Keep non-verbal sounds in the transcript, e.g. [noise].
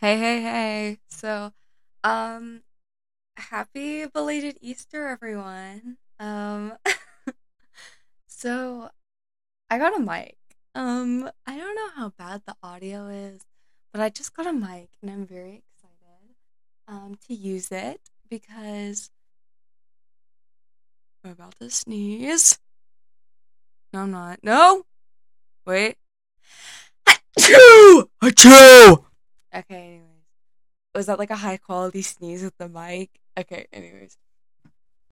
Hey, hey, hey. So, um, happy belated Easter, everyone. Um, [laughs] so I got a mic. Um, I don't know how bad the audio is, but I just got a mic and I'm very excited um to use it because I'm about to sneeze. No, I'm not. No. Wait. Achoo! Achoo! Okay, anyways. Was that like a high quality sneeze with the mic? Okay, anyways.